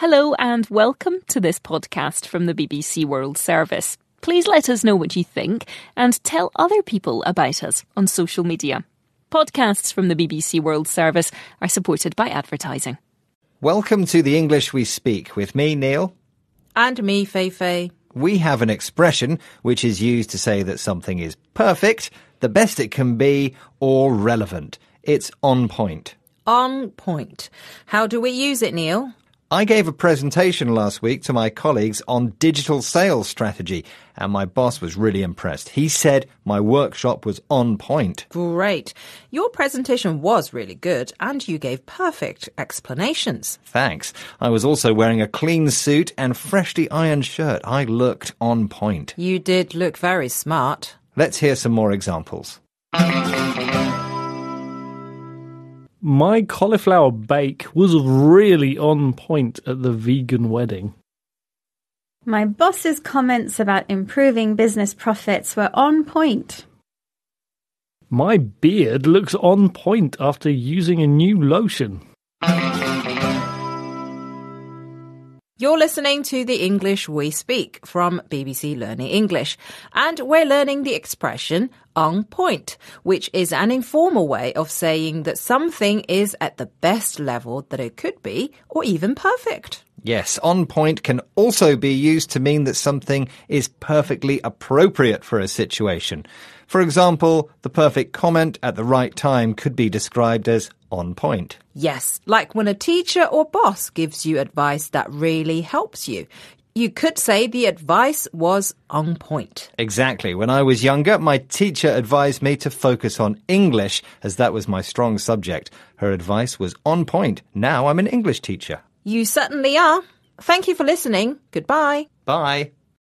Hello and welcome to this podcast from the BBC World Service. Please let us know what you think and tell other people about us on social media. Podcasts from the BBC World Service are supported by advertising. Welcome to the English We Speak with me, Neil. And me, Fei Fei. We have an expression which is used to say that something is perfect, the best it can be, or relevant. It's on point. On point. How do we use it, Neil? I gave a presentation last week to my colleagues on digital sales strategy, and my boss was really impressed. He said my workshop was on point. Great. Your presentation was really good, and you gave perfect explanations. Thanks. I was also wearing a clean suit and freshly ironed shirt. I looked on point. You did look very smart. Let's hear some more examples. My cauliflower bake was really on point at the vegan wedding. My boss's comments about improving business profits were on point. My beard looks on point after using a new lotion. You're listening to the English We Speak from BBC Learning English, and we're learning the expression on point, which is an informal way of saying that something is at the best level that it could be, or even perfect. Yes, on point can also be used to mean that something is perfectly appropriate for a situation. For example, the perfect comment at the right time could be described as on point. Yes, like when a teacher or boss gives you advice that really helps you. You could say the advice was on point. Exactly. When I was younger, my teacher advised me to focus on English as that was my strong subject. Her advice was on point. Now I'm an English teacher. You certainly are. Thank you for listening. Goodbye. Bye.